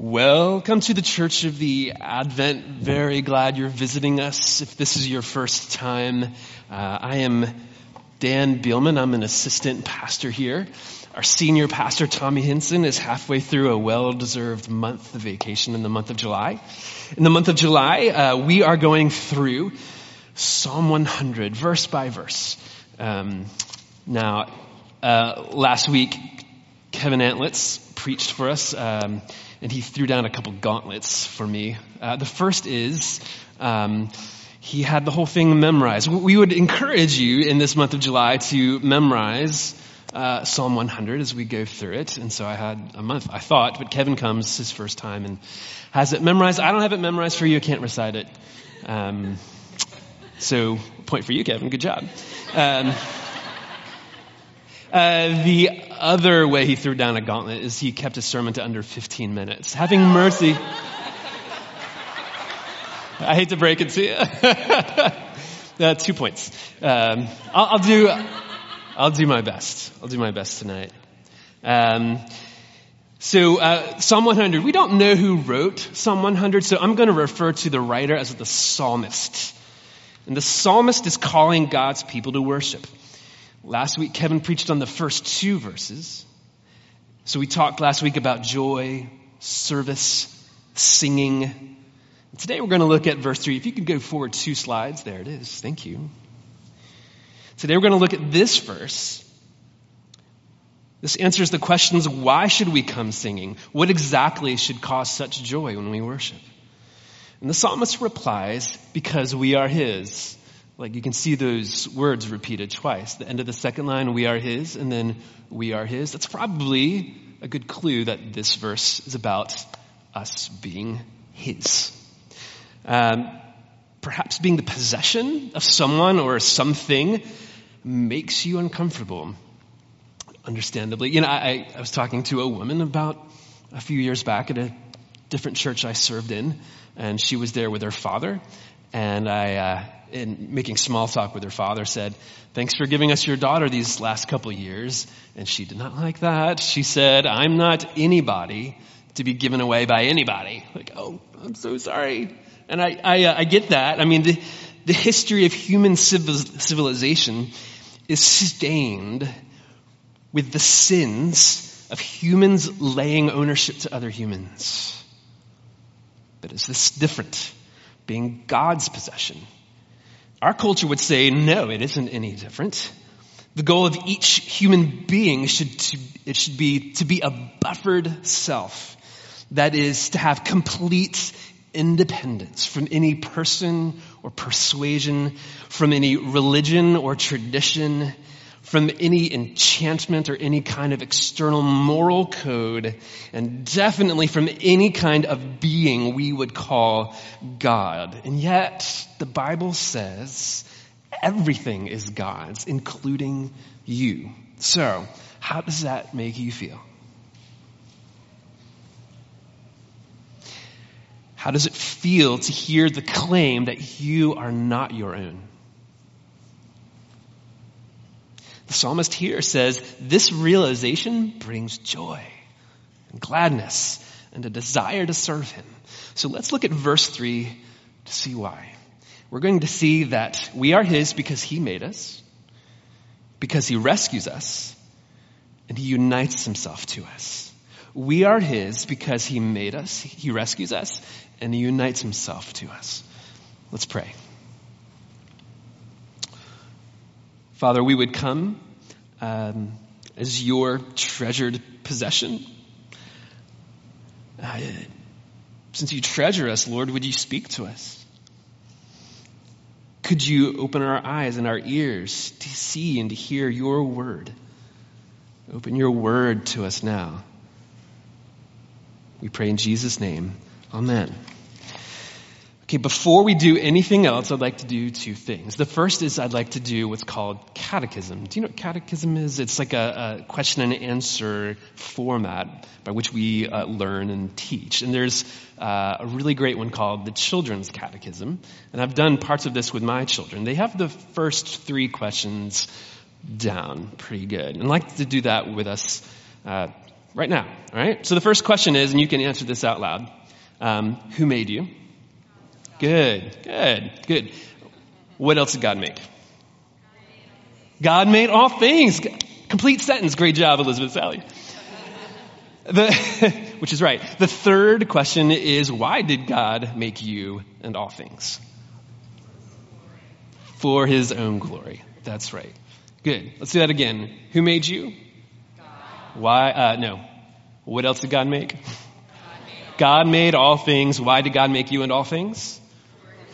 Welcome to the Church of the Advent. Very glad you're visiting us. If this is your first time, uh, I am Dan Bielman. I'm an assistant pastor here. Our senior pastor, Tommy Hinson, is halfway through a well-deserved month of vacation in the month of July. In the month of July, uh, we are going through Psalm 100, verse by verse. Um, now, uh, last week, Kevin Antlitz preached for us. Um, and he threw down a couple gauntlets for me. Uh, the first is um, he had the whole thing memorized. We would encourage you in this month of July to memorize uh, Psalm 100 as we go through it. And so I had a month, I thought, but Kevin comes his first time and has it memorized. I don't have it memorized for you. I can't recite it. Um, so point for you, Kevin. Good job. Um, uh, the other way he threw down a gauntlet is he kept his sermon to under 15 minutes. Having mercy. I hate to break it to you. uh, two points. Um, I'll, I'll, do. I'll do my best. I'll do my best tonight. Um, so uh, Psalm 100. We don't know who wrote Psalm 100, so I'm going to refer to the writer as the psalmist. And the psalmist is calling God's people to worship. Last week, Kevin preached on the first two verses. So we talked last week about joy, service, singing. Today we're going to look at verse 3. If you could go forward two slides, there it is. Thank you. Today we're going to look at this verse. This answers the questions why should we come singing? What exactly should cause such joy when we worship? And the psalmist replies, because we are his. Like you can see those words repeated twice. The end of the second line, we are his, and then we are his. That's probably a good clue that this verse is about us being his. Um, perhaps being the possession of someone or something makes you uncomfortable. Understandably. You know, I, I was talking to a woman about a few years back at a different church I served in, and she was there with her father, and I, uh, in making small talk with her father, said, Thanks for giving us your daughter these last couple years. And she did not like that. She said, I'm not anybody to be given away by anybody. Like, oh, I'm so sorry. And I, I, uh, I get that. I mean, the, the history of human civilization is stained with the sins of humans laying ownership to other humans. But is this different? Being God's possession our culture would say, no, it isn't any different. The goal of each human being should, to, it should be to be a buffered self. That is to have complete independence from any person or persuasion, from any religion or tradition, from any enchantment or any kind of external moral code, and definitely from any kind of being we would call God. And yet, the Bible says everything is God's, including you. So, how does that make you feel? How does it feel to hear the claim that you are not your own? The psalmist here says this realization brings joy and gladness and a desire to serve him. So let's look at verse 3 to see why. We're going to see that we are his because he made us, because he rescues us, and he unites himself to us. We are his because he made us, he rescues us, and he unites himself to us. Let's pray. Father, we would come um, as your treasured possession. Uh, since you treasure us, Lord, would you speak to us? Could you open our eyes and our ears to see and to hear your word? Open your word to us now. We pray in Jesus' name. Amen. Okay, before we do anything else, I'd like to do two things. The first is I'd like to do what's called catechism. Do you know what catechism is? It's like a, a question and answer format by which we uh, learn and teach. And there's uh, a really great one called the Children's Catechism. And I've done parts of this with my children. They have the first three questions down pretty good. And I'd like to do that with us uh, right now. All right? So the first question is, and you can answer this out loud um, Who made you? Good, good, good. What else did God make? God made all things. Complete sentence. Great job, Elizabeth Sally. The, which is right. The third question is why did God make you and all things? For his own glory. That's right. Good. Let's do that again. Who made you? God. Why? Uh, no. What else did God make? God made, God made all things. Why did God make you and all things?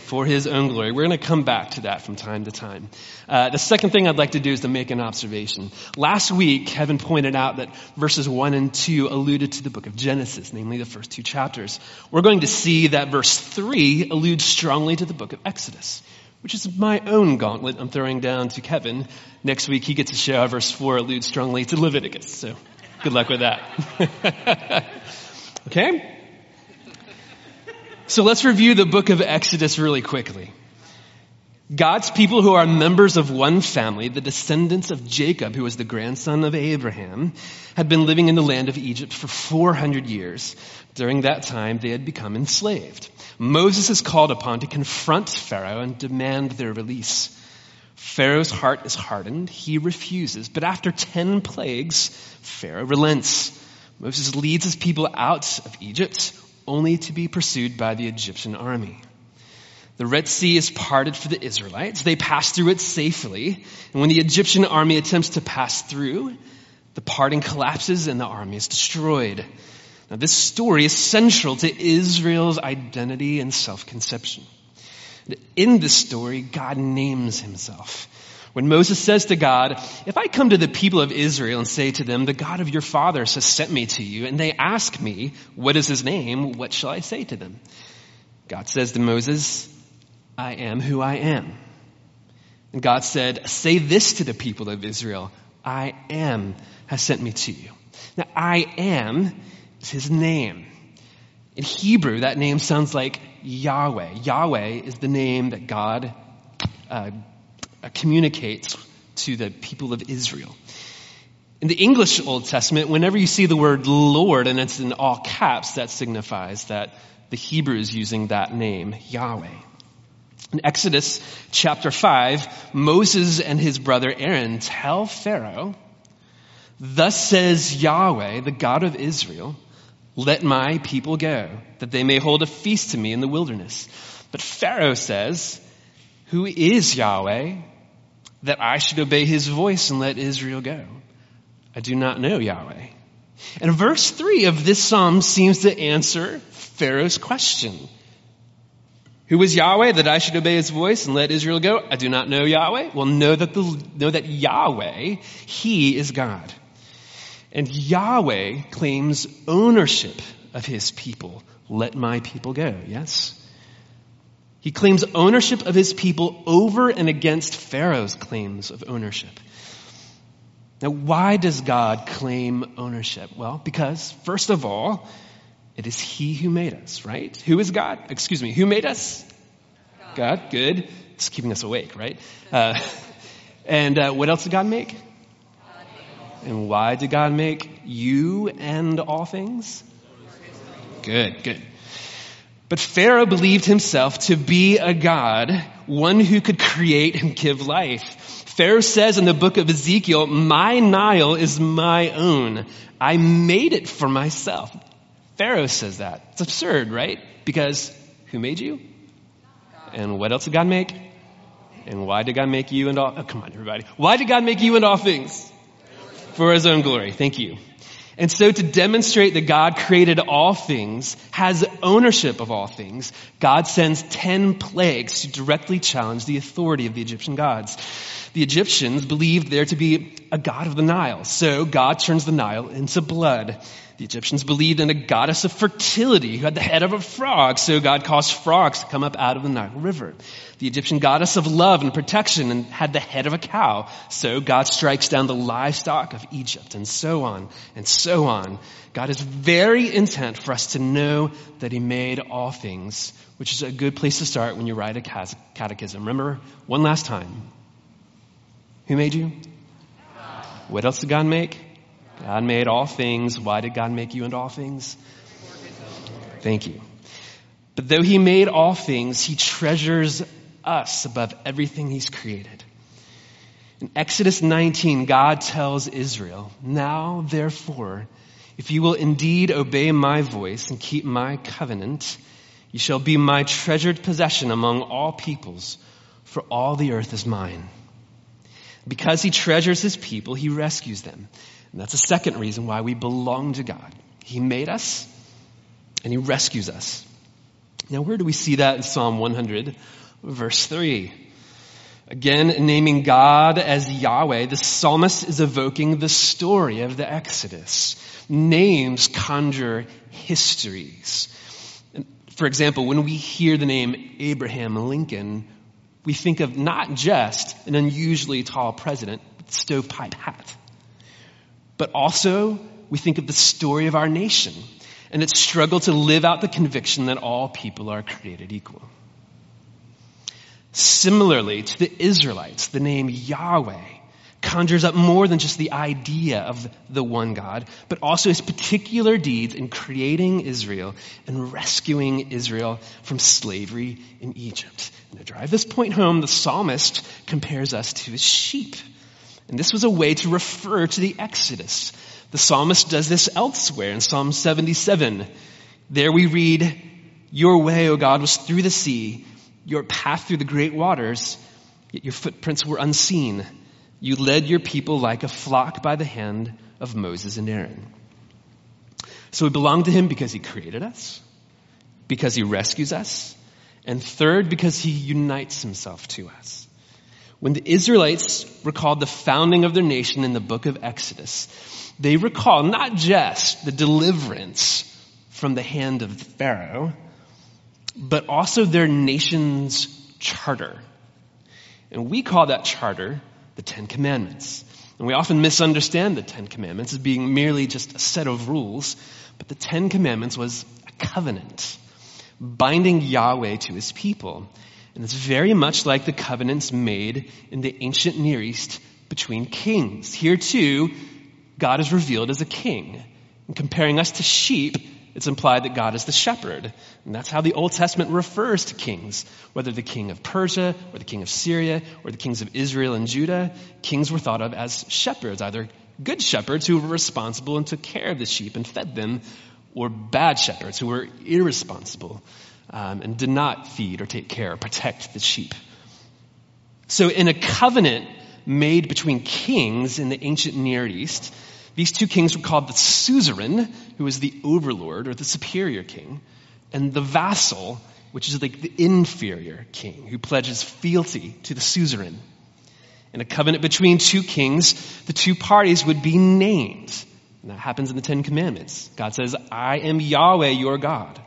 For his own glory. We're going to come back to that from time to time. Uh, the second thing I'd like to do is to make an observation. Last week, Kevin pointed out that verses 1 and 2 alluded to the book of Genesis, namely the first two chapters. We're going to see that verse 3 alludes strongly to the book of Exodus which is my own gauntlet I'm throwing down to Kevin. Next week he gets to show how verse 4 alludes strongly to Leviticus. So good luck with that. okay? So let's review the book of Exodus really quickly. God's people who are members of one family, the descendants of Jacob, who was the grandson of Abraham, had been living in the land of Egypt for 400 years. During that time, they had become enslaved. Moses is called upon to confront Pharaoh and demand their release. Pharaoh's heart is hardened. He refuses. But after 10 plagues, Pharaoh relents. Moses leads his people out of Egypt only to be pursued by the Egyptian army. The Red Sea is parted for the Israelites. They pass through it safely. And when the Egyptian army attempts to pass through, the parting collapses and the army is destroyed. Now, this story is central to Israel's identity and self-conception. In this story, God names himself. When Moses says to God, if I come to the people of Israel and say to them, the God of your fathers has sent me to you, and they ask me, what is his name? What shall I say to them? God says to Moses, I am who I am. And God said, say this to the people of Israel, I am has sent me to you. Now, I am is his name. In Hebrew, that name sounds like Yahweh. Yahweh is the name that God uh, Uh, communicates to the people of Israel. In the English Old Testament, whenever you see the word Lord and it's in all caps, that signifies that the Hebrew is using that name, Yahweh. In Exodus chapter 5, Moses and his brother Aaron tell Pharaoh, Thus says Yahweh, the God of Israel, let my people go, that they may hold a feast to me in the wilderness. But Pharaoh says, Who is Yahweh, that I should obey his voice and let Israel go? I do not know Yahweh. And verse 3 of this psalm seems to answer Pharaoh's question. Who is Yahweh that I should obey his voice and let Israel go? I do not know Yahweh. Well, know that, the, know that Yahweh, he is God. And Yahweh claims ownership of his people. Let my people go. Yes? He claims ownership of his people over and against Pharaoh's claims of ownership. Now, why does God claim ownership? Well, because, first of all, it is He who made us, right? Who is God? Excuse me, who made us? God. God good. It's keeping us awake, right? Uh, and uh, what else did God make? And why did God make you and all things? Good, good. But Pharaoh believed himself to be a God, one who could create and give life. Pharaoh says in the book of Ezekiel, my Nile is my own. I made it for myself. Pharaoh says that. It's absurd, right? Because who made you? And what else did God make? And why did God make you and all? Oh, come on, everybody. Why did God make you and all things? for his own glory. Thank you. And so to demonstrate that God created all things, has ownership of all things, God sends 10 plagues to directly challenge the authority of the Egyptian gods. The Egyptians believed there to be a god of the Nile, so God turns the Nile into blood. The Egyptians believed in a goddess of fertility who had the head of a frog, so God caused frogs to come up out of the Nile River. The Egyptian goddess of love and protection and had the head of a cow, so God strikes down the livestock of Egypt, and so on, and so on. God is very intent for us to know that He made all things, which is a good place to start when you write a catechism. Remember, one last time. Who made you? What else did God make? God made all things. Why did God make you and all things? Thank you. But though he made all things, he treasures us above everything he's created. In Exodus 19, God tells Israel, Now therefore, if you will indeed obey my voice and keep my covenant, you shall be my treasured possession among all peoples, for all the earth is mine. Because he treasures his people, he rescues them. And that's a second reason why we belong to God. He made us and he rescues us. Now, where do we see that in Psalm 100, verse 3? Again, naming God as Yahweh, the psalmist is evoking the story of the Exodus. Names conjure histories. For example, when we hear the name Abraham Lincoln, we think of not just an unusually tall president with a stovepipe hat, but also we think of the story of our nation and its struggle to live out the conviction that all people are created equal. Similarly to the Israelites, the name Yahweh conjures up more than just the idea of the one God, but also his particular deeds in creating Israel and rescuing Israel from slavery in Egypt. And to drive this point home, the psalmist compares us to his sheep. And this was a way to refer to the Exodus. The psalmist does this elsewhere in Psalm 77. There we read, Your way, O God, was through the sea, your path through the great waters, yet your footprints were unseen. You led your people like a flock by the hand of Moses and Aaron. So we belong to him because he created us, because he rescues us, and third, because he unites himself to us. When the Israelites recalled the founding of their nation in the book of Exodus, they recall not just the deliverance from the hand of Pharaoh, but also their nation's charter. And we call that charter the Ten Commandments. And we often misunderstand the Ten Commandments as being merely just a set of rules, but the Ten Commandments was a covenant binding Yahweh to his people. And it's very much like the covenants made in the ancient Near East between kings. Here too, God is revealed as a king. In comparing us to sheep, it's implied that God is the shepherd. And that's how the Old Testament refers to kings. Whether the king of Persia, or the king of Syria, or the kings of Israel and Judah, kings were thought of as shepherds, either good shepherds who were responsible and took care of the sheep and fed them, or bad shepherds who were irresponsible um, and did not feed or take care or protect the sheep. So in a covenant made between kings in the ancient Near East, these two kings were called the suzerain, who is the overlord or the superior king, and the vassal, which is like the inferior king, who pledges fealty to the suzerain. In a covenant between two kings, the two parties would be named. And that happens in the Ten Commandments. God says, I am Yahweh, your God.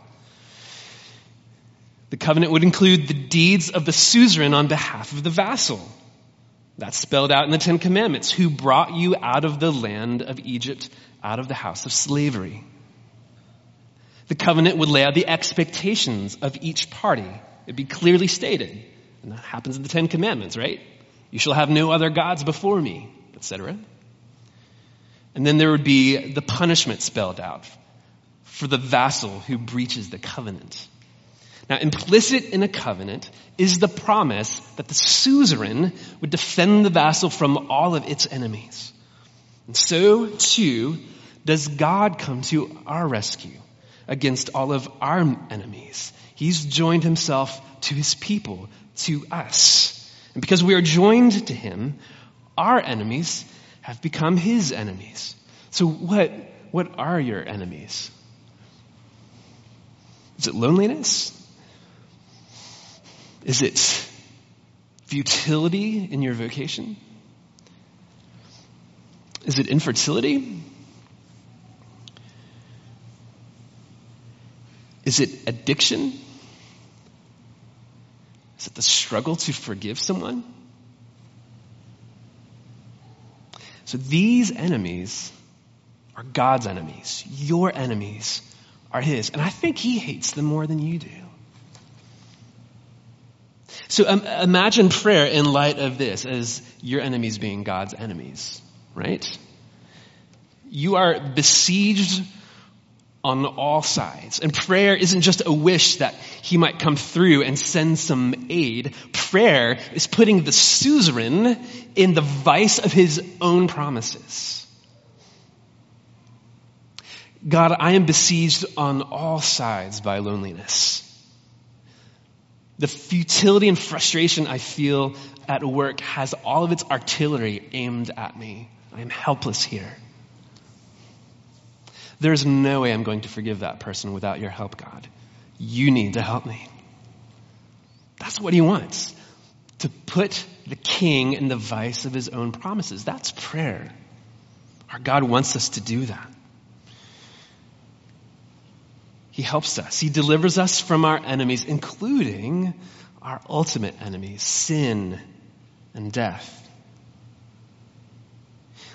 The covenant would include the deeds of the suzerain on behalf of the vassal. That's spelled out in the Ten Commandments. Who brought you out of the land of Egypt, out of the house of slavery? The covenant would lay out the expectations of each party. It'd be clearly stated. And that happens in the Ten Commandments, right? You shall have no other gods before me, etc. And then there would be the punishment spelled out for the vassal who breaches the covenant. Now, implicit in a covenant is the promise that the suzerain would defend the vassal from all of its enemies. And so, too, does God come to our rescue against all of our enemies. He's joined himself to his people, to us. And because we are joined to him, our enemies have become his enemies. So what, what are your enemies? Is it loneliness? Is it futility in your vocation? Is it infertility? Is it addiction? Is it the struggle to forgive someone? So these enemies are God's enemies. Your enemies are His. And I think He hates them more than you do. So um, imagine prayer in light of this as your enemies being God's enemies, right? You are besieged on all sides. And prayer isn't just a wish that he might come through and send some aid. Prayer is putting the suzerain in the vice of his own promises. God, I am besieged on all sides by loneliness. The futility and frustration I feel at work has all of its artillery aimed at me. I am helpless here. There's no way I'm going to forgive that person without your help, God. You need to help me. That's what he wants. To put the king in the vice of his own promises. That's prayer. Our God wants us to do that. He helps us. He delivers us from our enemies, including our ultimate enemies, sin and death.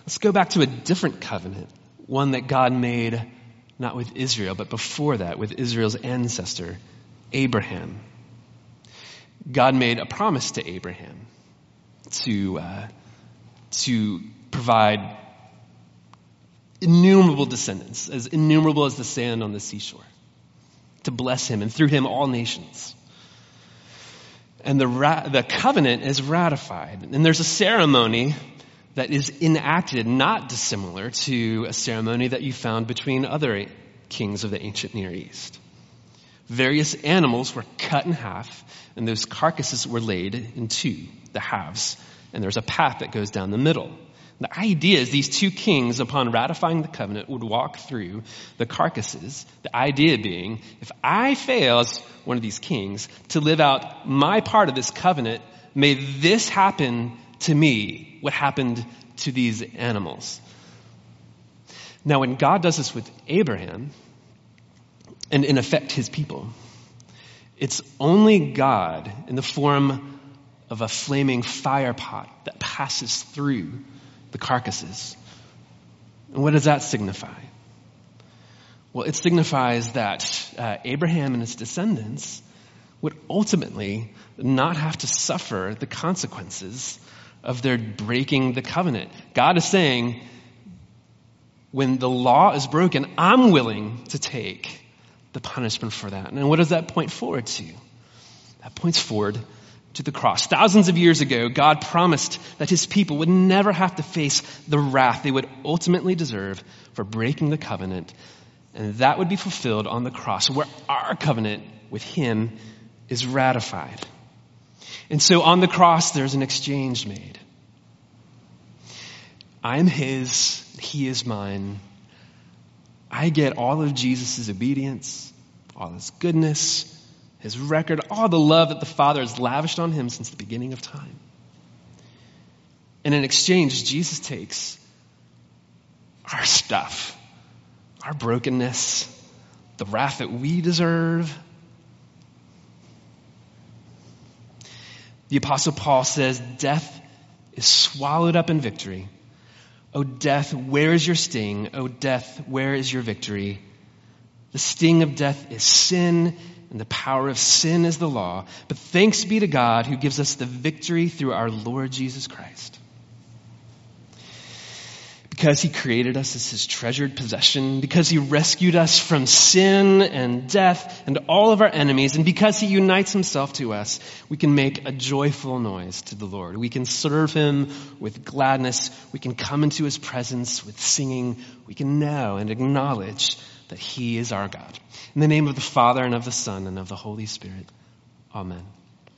Let's go back to a different covenant one that God made not with Israel, but before that with Israel's ancestor, Abraham. God made a promise to Abraham to, uh, to provide innumerable descendants, as innumerable as the sand on the seashore, to bless him, and through him all nations. And the, ra- the covenant is ratified. And there's a ceremony that is enacted not dissimilar to a ceremony that you found between other kings of the ancient Near East. Various animals were cut in half, and those carcasses were laid in two, the halves, and there's a path that goes down the middle. The idea is these two kings, upon ratifying the covenant, would walk through the carcasses. The idea being, if I fail as one of these kings to live out my part of this covenant, may this happen to me what happened to these animals. Now, when God does this with Abraham, and in effect his people, it's only God in the form of a flaming fire pot that passes through the carcasses. And what does that signify? Well, it signifies that uh, Abraham and his descendants would ultimately not have to suffer the consequences of their breaking the covenant. God is saying, when the law is broken, I'm willing to take the punishment for that. And what does that point forward to? That points forward to the cross. Thousands of years ago, God promised that his people would never have to face the wrath they would ultimately deserve for breaking the covenant. And that would be fulfilled on the cross, where our covenant with him is ratified. And so on the cross, there's an exchange made. I'm his, he is mine. I get all of Jesus' obedience, all his goodness, his record, all the love that the Father has lavished on him since the beginning of time. And in exchange, Jesus takes our stuff, our brokenness, the wrath that we deserve, The apostle Paul says, death is swallowed up in victory. O death, where is your sting? O death, where is your victory? The sting of death is sin, and the power of sin is the law. But thanks be to God who gives us the victory through our Lord Jesus Christ because he created us as his treasured possession, because he rescued us from sin and death and all of our enemies, and because he unites himself to us, we can make a joyful noise to the Lord. We can serve him with gladness. We can come into his presence with singing. We can know and acknowledge that he is our God. In the name of the Father and of the Son and of the Holy Spirit. Amen.